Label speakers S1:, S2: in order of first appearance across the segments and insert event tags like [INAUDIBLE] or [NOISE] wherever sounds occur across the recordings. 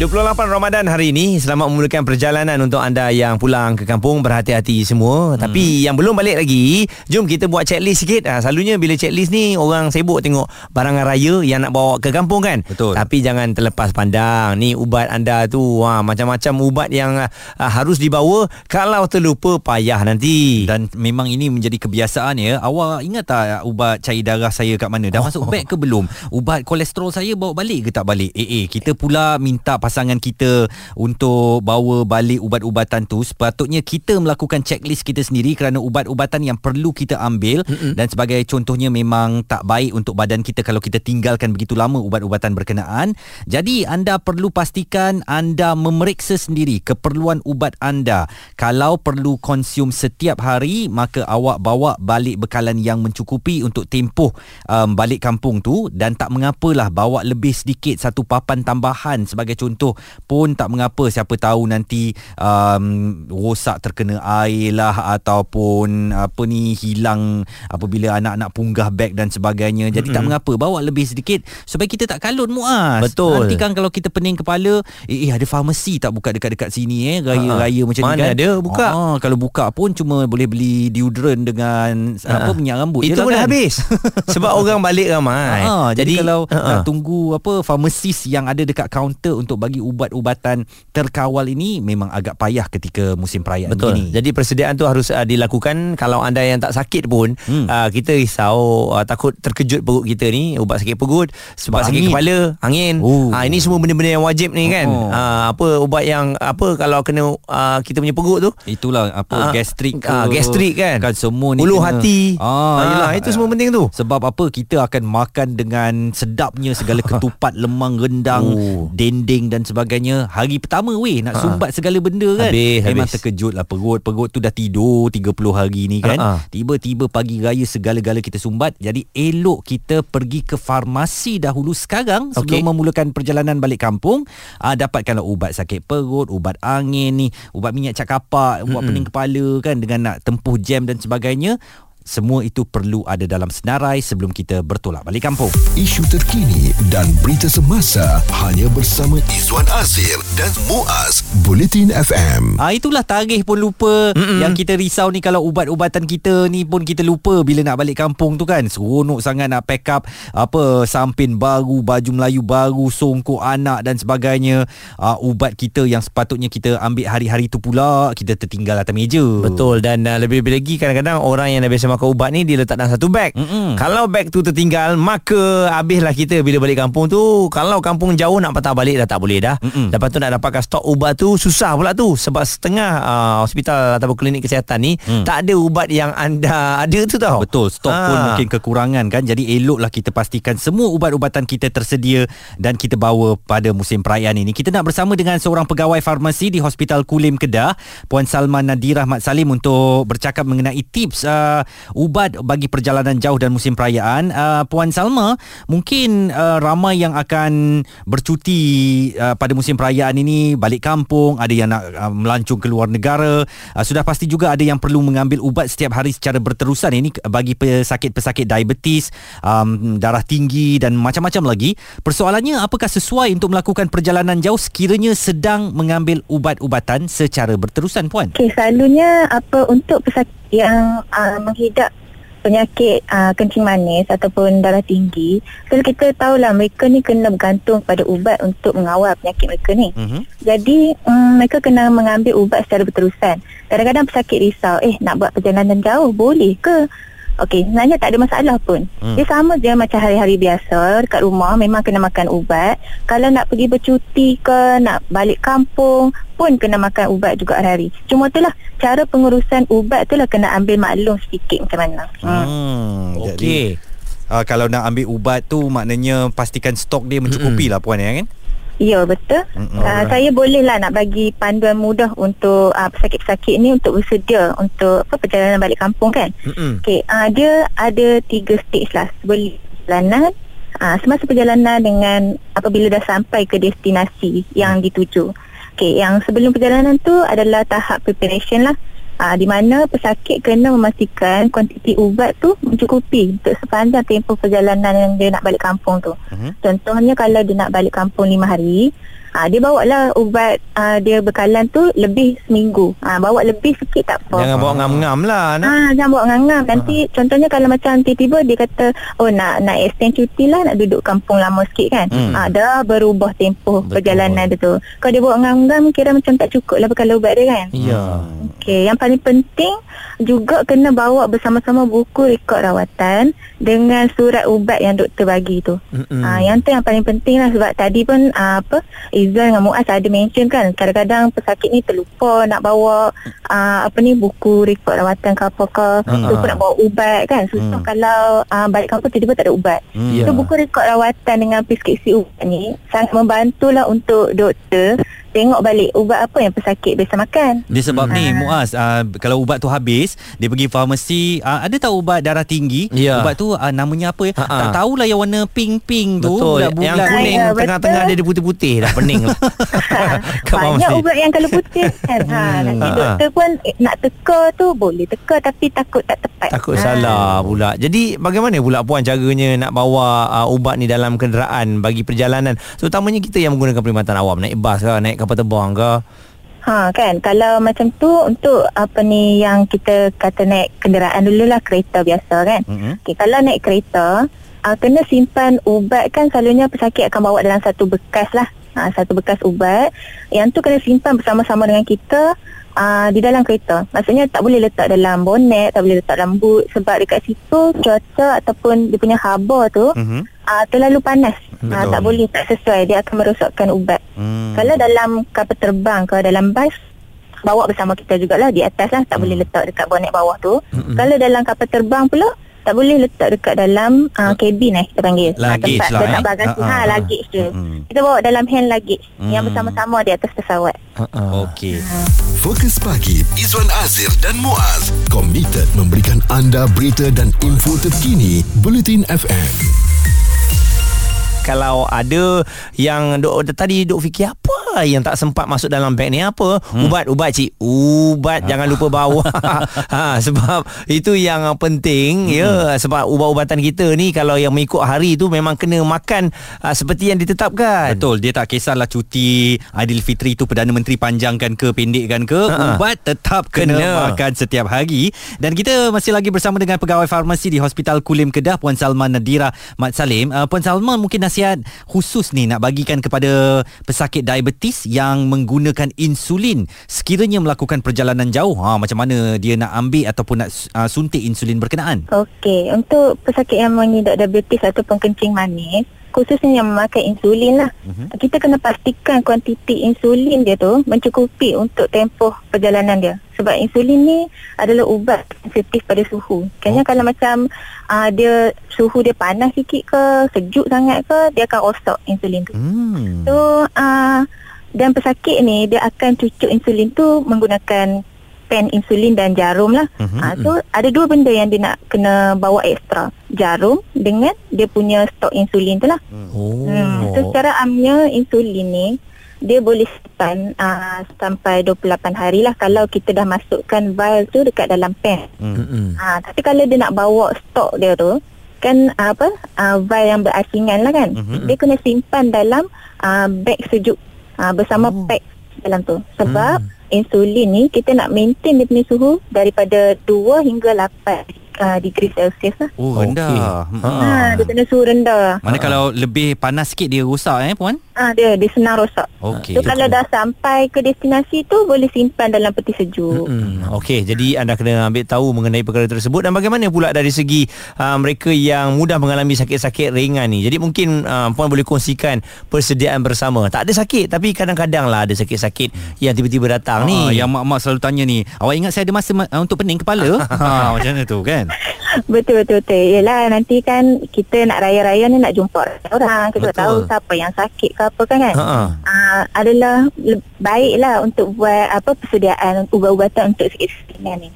S1: 28 Ramadan hari ini. Selamat memulakan perjalanan Untuk anda yang pulang ke kampung. Berhati-hati semua. Hmm. Tapi yang belum balik lagi Jom kita buat checklist sikit. Ha, Selalunya bila checklist ni Orang sibuk tengok Barangan raya Yang nak bawa ke kampung kan?
S2: Betul.
S1: Tapi jangan terlepas pandang. Ni ubat anda tu. Ha, Macam-macam ubat yang ha, Harus dibawa Kalau terlupa Payah nanti.
S2: Dan memang ini menjadi kebiasaan ya. Awak ingat tak Ubat cair darah saya kat mana? Dah oh. masuk beg ke belum? Ubat kolesterol saya Bawa balik ke tak balik? Eh eh Kita pula minta pasangan kita untuk bawa balik ubat-ubatan tu sepatutnya kita melakukan checklist kita sendiri kerana ubat-ubatan yang perlu kita ambil. Mm-mm. dan sebagai contohnya memang tak baik untuk badan kita kalau kita tinggalkan begitu lama ubat-ubatan berkenaan. Jadi anda perlu pastikan anda memeriksa sendiri keperluan ubat anda. Kalau perlu konsum setiap hari maka awak bawa balik bekalan yang mencukupi untuk tempoh um, balik kampung tu. Dan tak mengapalah bawa lebih sedikit satu papan tambahan sebagai contoh contoh pun tak mengapa siapa tahu nanti um, rosak terkena air lah ataupun apa ni hilang apabila anak-anak punggah beg dan sebagainya. Jadi mm-hmm. tak mengapa bawa lebih sedikit supaya kita tak kalut muas.
S1: Betul.
S2: Nanti kan kalau kita pening kepala eh, eh ada farmasi tak buka dekat-dekat sini eh raya-raya macam
S1: Mana
S2: ni kan?
S1: mana ada buka?
S2: Ah, kalau buka pun cuma boleh beli deodorant dengan uh apa minyak rambut
S1: itu pun
S2: kan?
S1: habis. [LAUGHS] Sebab orang balik ramai.
S2: Ah, jadi, jadi kalau uh-huh. nak tunggu apa farmasis yang ada dekat kaunter untuk bagi ubat-ubatan terkawal ini memang agak payah ketika musim perayaan
S1: Betul.
S2: ini.
S1: Jadi persediaan tu harus uh, dilakukan kalau anda yang tak sakit pun hmm. uh, kita risau uh, takut terkejut perut kita ni ubat sakit perut sebab, sakit angin. kepala, angin. Uh. Uh, ini semua benda-benda yang wajib ni kan. Oh. Uh, apa ubat yang apa kalau kena uh, kita punya perut tu?
S2: Itulah apa uh, gastrik ke.
S1: Uh, gastrik kan.
S2: Kan semua ni
S1: ulu hati.
S2: Ah,
S1: uh, itu semua penting tu.
S2: Sebab apa kita akan makan dengan sedapnya segala [LAUGHS] ketupat lemang rendang, uh. dendeng dan sebagainya. Hari pertama weh nak ha. sumbat segala benda kan?
S1: Habis,
S2: memang
S1: habis.
S2: terkejut lah perut perut tu dah tidur 30 hari ni kan?
S1: Ha-ha.
S2: tiba-tiba pagi raya segala-gala kita sumbat. Jadi elok kita pergi ke farmasi dahulu sekarang sebelum memulakan perjalanan balik kampung. Uh, dapatkanlah ubat sakit perut ubat angin ni ubat minyak cakapak ubat pening kepala kan? Dengan nak tempuh jam dan sebagainya semua itu perlu ada dalam senarai sebelum kita bertolak balik kampung.
S3: Isu terkini dan berita semasa hanya bersama Izwan Azir dan Muaz Bulletin FM.
S2: Ah itulah tarikh pun lupa Mm-mm. yang kita risau ni kalau ubat-ubatan kita ni pun kita lupa bila nak balik kampung tu kan. Seronok sangat nak pack up apa sampin baru, baju Melayu baru, songkok anak dan sebagainya. Ah ubat kita yang sepatutnya kita ambil hari-hari tu pula kita tertinggal atas meja.
S1: Betul dan uh, lebih-lebih lagi kadang-kadang orang yang dah biasa makan ubat ni dia letak dalam satu beg. Mm-mm. Kalau beg tu tertinggal maka habislah kita bila balik kampung tu. Kalau kampung jauh nak patah balik dah tak boleh dah. Mm-mm. Lepas tu nak dapatkan stok ubat tu susah pula tu sebab setengah uh, hospital ataupun klinik kesihatan ni mm. tak ada ubat yang anda [LAUGHS] ada tu tau.
S2: Betul, stok ha. pun mungkin kekurangan kan. Jadi eloklah kita pastikan semua ubat-ubatan kita tersedia dan kita bawa pada musim perayaan ini. Kita nak bersama dengan seorang pegawai farmasi di Hospital Kulim Kedah, Puan Salma Nadirah Mat Salim untuk bercakap mengenai tips uh, ubat bagi perjalanan jauh dan musim perayaan. Uh, Puan Salma, mungkin uh, ramai yang akan bercuti uh, pada musim perayaan ini balik kampung, ada yang nak uh, melancung ke luar negara. Uh, sudah pasti juga ada yang perlu mengambil ubat setiap hari secara berterusan ini bagi pesakit-pesakit diabetes, um, darah tinggi dan macam-macam lagi. Persoalannya apakah sesuai untuk melakukan perjalanan jauh sekiranya sedang mengambil ubat-ubatan secara berterusan puan?
S4: Okey, selalunya apa untuk pesakit yang uh, menghidap penyakit uh, kencing manis ataupun darah tinggi. So kita tahulah mereka ni kena bergantung pada ubat untuk mengawal penyakit mereka ni. Mm-hmm. jadi um, mereka kena mengambil ubat secara berterusan. Kadang-kadang pesakit risau. Eh nak buat perjalanan jauh boleh ke Okey, sebenarnya tak ada masalah pun. Hmm. Dia sama je macam hari-hari biasa dekat rumah memang kena makan ubat. Kalau nak pergi bercuti ke, nak balik kampung pun kena makan ubat juga hari-hari. Cuma itulah cara pengurusan ubat itulah kena ambil maklum sedikit macam mana.
S2: Hmm. hmm. Okey. Uh, kalau nak ambil ubat tu maknanya pastikan stok dia mencukupi hmm. lah puan ya kan?
S4: Ya betul. Uh, saya bolehlah nak bagi panduan mudah untuk uh, pesakit-pesakit ni untuk bersedia untuk apa perjalanan balik kampung kan. Okey, uh, dia ada tiga stage lah sebelum perjalanan. Uh, semasa perjalanan dengan apabila dah sampai ke destinasi yang dituju. Okey, yang sebelum perjalanan tu adalah tahap preparation lah. Uh, di mana pesakit kena memastikan kuantiti ubat tu mencukupi untuk sepanjang tempoh perjalanan yang dia nak balik kampung tu. Uh-huh. Contohnya kalau dia nak balik kampung lima hari, Ha, dia bawa lah ubat uh, dia bekalan tu lebih seminggu. Ha, bawa lebih sikit tak apa.
S1: Jangan bawa ngam-ngam lah. Nak.
S4: Ha, jangan bawa ngam-ngam. Nanti ha. contohnya kalau macam tiba-tiba dia kata oh nak nak extend cuti lah nak duduk kampung lama sikit kan. Hmm. Ha, dah berubah tempoh Betul. perjalanan dia tu. Kalau dia bawa ngam-ngam kira macam tak cukup lah bekalan ubat dia kan.
S1: Ya.
S4: Okey, yang paling penting juga kena bawa bersama-sama buku rekod rawatan dengan surat ubat yang doktor bagi tu. Ha, yang tu yang paling penting lah sebab tadi pun uh, apa Izzuan dengan Muaz ada mention kan kadang-kadang pesakit ni terlupa nak bawa uh, apa ni buku rekod rawatan ke apa ke uh-huh. terlupa nak bawa ubat kan susah uh-huh. kalau uh, balik kampung tiba-tiba tak ada ubat uh-huh. so buku rekod rawatan dengan preskripsi ubat ni sangat membantulah untuk doktor tengok balik ubat apa yang pesakit biasa makan.
S2: Dia sebab ha. ni Muaz uh, kalau ubat tu habis dia pergi farmasi uh, ada tahu ubat darah tinggi ya. ubat tu uh, namanya apa ya? Ha-ha. Tak tahulah yang warna pink-pink tu
S1: bulat Yang kuning ya, tengah-tengah dia, dia putih-putih dah pening lah. [LAUGHS]
S4: Banyak ubat yang kalau putih kan. Ha, hmm. nanti doktor pun eh, nak teka tu boleh teka tapi takut tak tepat.
S1: Takut ha. salah pula. Jadi bagaimana pula puan caranya nak bawa uh, ubat ni dalam kenderaan bagi perjalanan terutamanya kita yang menggunakan perkhidmatan awam naik bas ke naik kapal terbang ke?
S4: Ha kan kalau macam tu untuk apa ni yang kita kata naik kenderaan dululah kereta biasa kan. Mm-hmm. Okay, kalau naik kereta uh, kena simpan ubat kan selalunya pesakit akan bawa dalam satu bekas lah. Ha, satu bekas ubat yang tu kena simpan bersama-sama dengan kita uh, di dalam kereta. Maksudnya tak boleh letak dalam bonet, tak boleh letak dalam boot sebab dekat situ cuaca ataupun dia punya haba tu mm-hmm uh, terlalu panas. Uh, tak boleh, tak sesuai. Dia akan merosakkan ubat. Hmm. Kalau dalam kapal terbang ke dalam bas, bawa bersama kita jugalah di atas lah. Tak hmm. boleh letak dekat bonet bawah tu. Hmm. Kalau dalam kapal terbang pula, tak boleh letak dekat dalam uh, kabin eh kita panggil.
S2: Luggage
S4: tempat
S2: lah
S4: letak eh. bagasi. Ha, ha, ha, luggage je. Hmm. Kita bawa dalam hand luggage hmm. yang bersama-sama di atas pesawat.
S2: Uh-uh. Okey. Uh.
S3: Fokus pagi Izwan Azir dan Muaz komited memberikan anda berita dan info terkini Bulletin FM
S1: kalau ada yang duk, tadi duk fikir apa yang tak sempat masuk dalam beg ni. Apa? Hmm. ubat ubat cik. Ubat jangan lupa bawa. [LAUGHS] Ha, sebab itu yang penting hmm. ya. Sebab ubat-ubatan kita ni kalau yang mengikut hari tu memang kena makan uh, seperti yang ditetapkan.
S2: Betul. Dia tak kisahlah cuti Aidilfitri tu Perdana Menteri panjangkan ke pendekkan ke. Ha. ubat tetap kena, kena. makan setiap hari. Dan kita masih lagi bersama dengan pegawai farmasi di Hospital Kulim Kedah Puan Salman Nadira. Mat Salim uh, Puan Salman mungkin nasihat khusus ni nak bagikan kepada pesakit diabetes yang menggunakan insulin sekiranya melakukan perjalanan jauh ha macam mana dia nak ambil ataupun nak uh, suntik insulin berkenaan
S4: okey untuk pesakit yang mengidap diabetes ataupun kencing manis khususnya yang memakai insulin lah. Uh-huh. Kita kena pastikan kuantiti insulin dia tu mencukupi untuk tempoh perjalanan dia. Sebab insulin ni adalah ubat sensitif pada suhu. Kayaknya oh. kalau macam uh, dia suhu dia panas sikit ke, sejuk sangat ke, dia akan rosak insulin tu. Hmm. So, uh, dan pesakit ni dia akan cucuk insulin tu menggunakan pen insulin dan jarum lah. Uh-huh. Uh, so ada dua benda yang dia nak kena bawa ekstra. Jarum dengan dia punya stok insulin tu lah. Oh. Hmm. So secara amnya insulin ni dia boleh simpan uh, sampai 28 hari lah kalau kita dah masukkan vial tu dekat dalam pen. Uh-huh. Uh, tapi kalau dia nak bawa stok dia tu kan uh, apa uh, vial yang berasingan lah kan. Uh-huh. Dia kena simpan dalam uh, beg sejuk uh, bersama oh. pack dalam tu. Sebab uh insulin ni kita nak maintain dia punya suhu daripada 2 hingga 8 uh, degree Celsius lah.
S2: Oh, rendah.
S4: Okay. Ha, ha, dia kena suhu rendah.
S2: Mana ha. kalau lebih panas sikit dia rosak eh, Puan?
S4: Ah, ha, dia, dia senang rosak.
S2: Okay.
S4: So, kalau dah sampai ke destinasi tu, boleh simpan dalam peti sejuk.
S1: Mm-hmm. Okey, jadi anda kena ambil tahu mengenai perkara tersebut. Dan bagaimana pula dari segi uh, mereka yang mudah mengalami sakit-sakit ringan ni? Jadi mungkin uh, Puan boleh kongsikan persediaan bersama. Tak ada sakit, tapi kadang-kadang lah ada sakit-sakit yang tiba-tiba datang ha, ni.
S2: Yang mak-mak selalu tanya ni, awak ingat saya ada masa ma- untuk pening kepala? [LAUGHS] ha, macam mana tu kan?
S4: Betul betul betul. Yalah nanti kan kita nak raya-raya ni nak jumpa orang, kita betul. tahu siapa yang sakit ke apa kan kan. Uh, adalah baiklah untuk buat apa persediaan ubat-ubatan untuk sakit ni.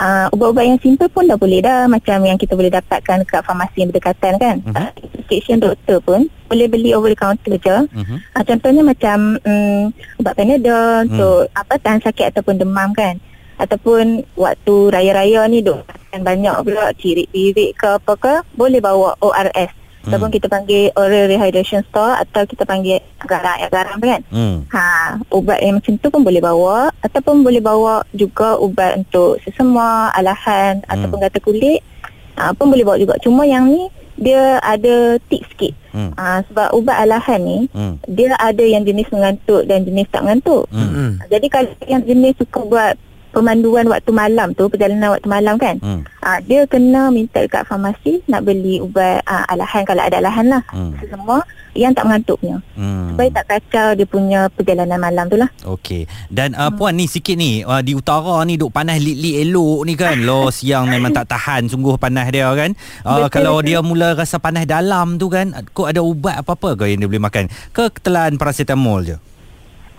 S4: Uh, ubat-ubat yang simple pun dah boleh dah macam yang kita boleh dapatkan dekat farmasi yang berdekatan kan uh-huh. uh, prescription doktor pun boleh beli over the counter je uh-huh. uh, contohnya macam um, ubat panadol uh-huh. untuk apa tahan sakit ataupun demam kan ataupun waktu raya-raya ni duk makan banyak pula cirit-cirit ke apa ke boleh bawa ORS ataupun kita panggil oral rehydration store atau kita panggil garam air garam kan
S2: Hmm.
S4: Ha, ubat yang macam tu pun boleh bawa ataupun boleh bawa juga ubat untuk sesama, alahan hmm. ataupun gatal kulit ha, pun boleh bawa juga. Cuma yang ni dia ada tips sikit.
S2: Hmm.
S4: Ha, sebab ubat alahan ni
S2: Hmm.
S4: dia ada yang jenis mengantuk dan jenis tak mengantuk.
S2: Hmm.
S4: Jadi kalau yang jenis suka buat pemanduan waktu malam tu, perjalanan waktu malam kan.
S2: Hmm.
S4: Ha, dia kena minta dekat farmasi nak beli ubat ha, alahan kalau ada alahan lah.
S2: Hmm.
S4: Semua yang tak mengantuk punya.
S2: Hmm.
S4: Supaya tak kacau dia punya perjalanan malam tu lah.
S2: Okey. Dan uh, puan ni sikit ni uh, di utara ni duk panas lit-lit elok ni kan. Lo [LAUGHS] siang memang tak tahan sungguh panas dia kan. Uh,
S4: Betul,
S2: kalau
S4: betul.
S2: dia mula rasa panas dalam tu kan, kok ada ubat apa-apa ke yang dia boleh makan? Ke ketelan paracetamol je?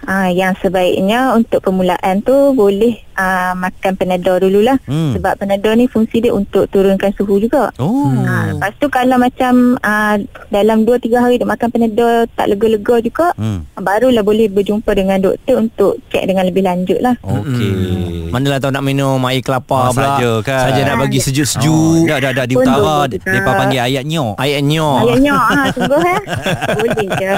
S4: Ah, yang sebaiknya untuk permulaan tu boleh ah, makan Panadol dululah.
S2: Hmm.
S4: Sebab Panadol ni fungsi dia untuk turunkan suhu juga.
S2: Oh.
S4: Ha, lepas tu kalau macam ah, dalam 2-3 hari dia makan Panadol tak lega-lega juga,
S2: Hmm.
S4: barulah boleh berjumpa dengan doktor untuk cek dengan lebih lanjut lah.
S2: Okey.
S1: Manalah tahu nak minum air kelapa
S2: Oh,
S1: pula.
S2: saja kan.
S1: Saja nak bagi
S2: Oh,
S1: sejuk-sejuk.
S2: dah dah dah di utara depa panggil ayat nyok.
S1: Ayat nyok.
S4: Ayahnya ah, sungguh eh. [LAUGHS] boleh je.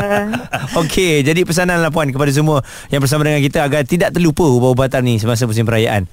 S1: Okey, jadi pesanan lah puan kepada semua yang bersama dengan kita agar tidak terlupa ubat-ubatan ni semasa musim perayaan.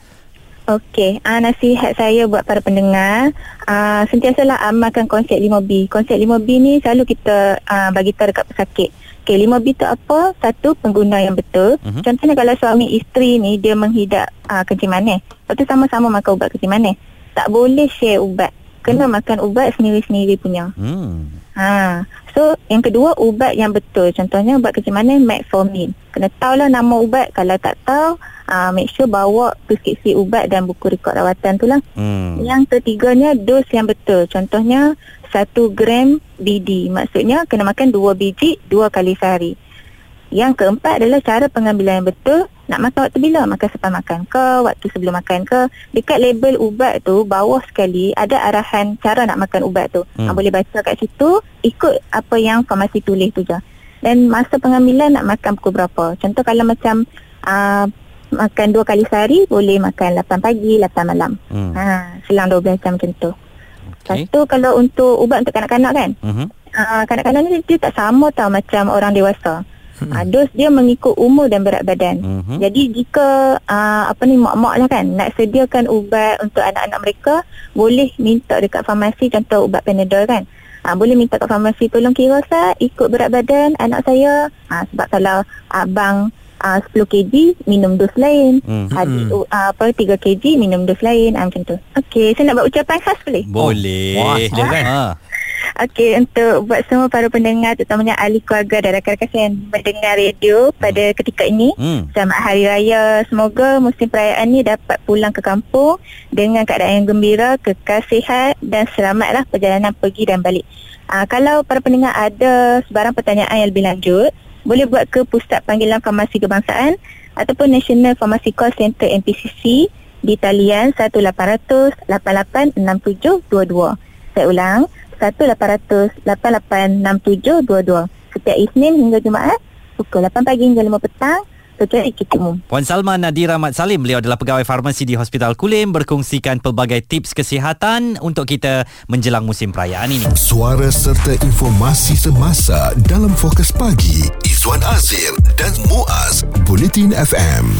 S4: Okey, uh, nasihat saya buat para pendengar, uh, sentiasalah amalkan konsep 5B. Konsep 5B ni selalu kita uh, bagi tahu dekat pesakit. Okey, 5B tu apa? Satu, pengguna yang betul. Uh-huh. Contohnya kalau suami isteri ni dia menghidap uh, kencing manis. Lepas tu sama-sama makan ubat kencing manis. Tak boleh share ubat. Kena makan ubat sendiri-sendiri punya.
S2: Hmm.
S4: Ha. So yang kedua ubat yang betul. Contohnya ubat kencing manis metformin. Kena tahulah nama ubat. Kalau tak tahu, uh, make sure bawa preskripsi ubat dan buku rekod rawatan tu lah.
S2: Hmm.
S4: Yang ketiganya dos yang betul. Contohnya 1 gram BD. Maksudnya kena makan 2 biji 2 kali sehari. Yang keempat adalah cara pengambilan yang betul. Nak makan waktu bila? Makan sepan makan ke? Waktu sebelum makan ke? Dekat label ubat tu, bawah sekali ada arahan cara nak makan ubat tu.
S2: Hmm.
S4: Hmm. boleh baca kat situ, ikut apa yang farmasi tulis tu je. Dan masa pengambilan nak makan pukul berapa? Contoh kalau macam uh, makan dua kali sehari, boleh makan 8 pagi, 8 malam.
S2: Hmm.
S4: Ha, selang 12 jam macam tu. Lepas
S2: Okey.
S4: tu kalau untuk ubat untuk kanak-kanak kan,
S2: Mhm.
S4: uh, kanak-kanak ni dia tak sama tau macam orang dewasa. Uh, dos dia mengikut umur dan berat badan.
S2: Mhm.
S4: Jadi jika uh, apa ni mak-mak lah kan nak sediakan ubat untuk anak-anak mereka, boleh minta dekat farmasi contoh ubat Panadol kan. Ha, boleh minta kat farmasi tolong kira Ustaz ikut berat badan anak saya. Ha, sebab kalau abang uh, 10 kg minum dos lain. Adik uh, apa 3 kg minum dos lain ha, macam tu. Okey, saya nak buat ucapan khas boleh?
S2: Boleh.
S1: Wah, kan?
S2: Ha.
S4: Okey, untuk buat semua para pendengar terutamanya ahli keluarga dan rakan-rakan saya yang mendengar radio pada ketika ini.
S2: Hmm.
S4: Selamat Hari Raya. Semoga musim perayaan ni dapat pulang ke kampung dengan keadaan yang gembira, kekal sihat dan selamatlah perjalanan pergi dan balik. Aa, kalau para pendengar ada sebarang pertanyaan yang lebih lanjut, boleh buat ke Pusat Panggilan Farmasi Kebangsaan ataupun National Pharmacy Call Center NPCC di talian 1800 886722. Saya ulang, 1800 886722. Setiap Isnin hingga Jumaat pukul 8 pagi hingga 5 petang kecuali kita umum.
S2: Puan Salma Nadira Mat Salim Beliau adalah pegawai farmasi di Hospital Kulim Berkongsikan pelbagai tips kesihatan Untuk kita menjelang musim perayaan ini
S3: Suara serta informasi semasa dalam fokus pagi Izwan Azir dan Muaz Bulletin FM.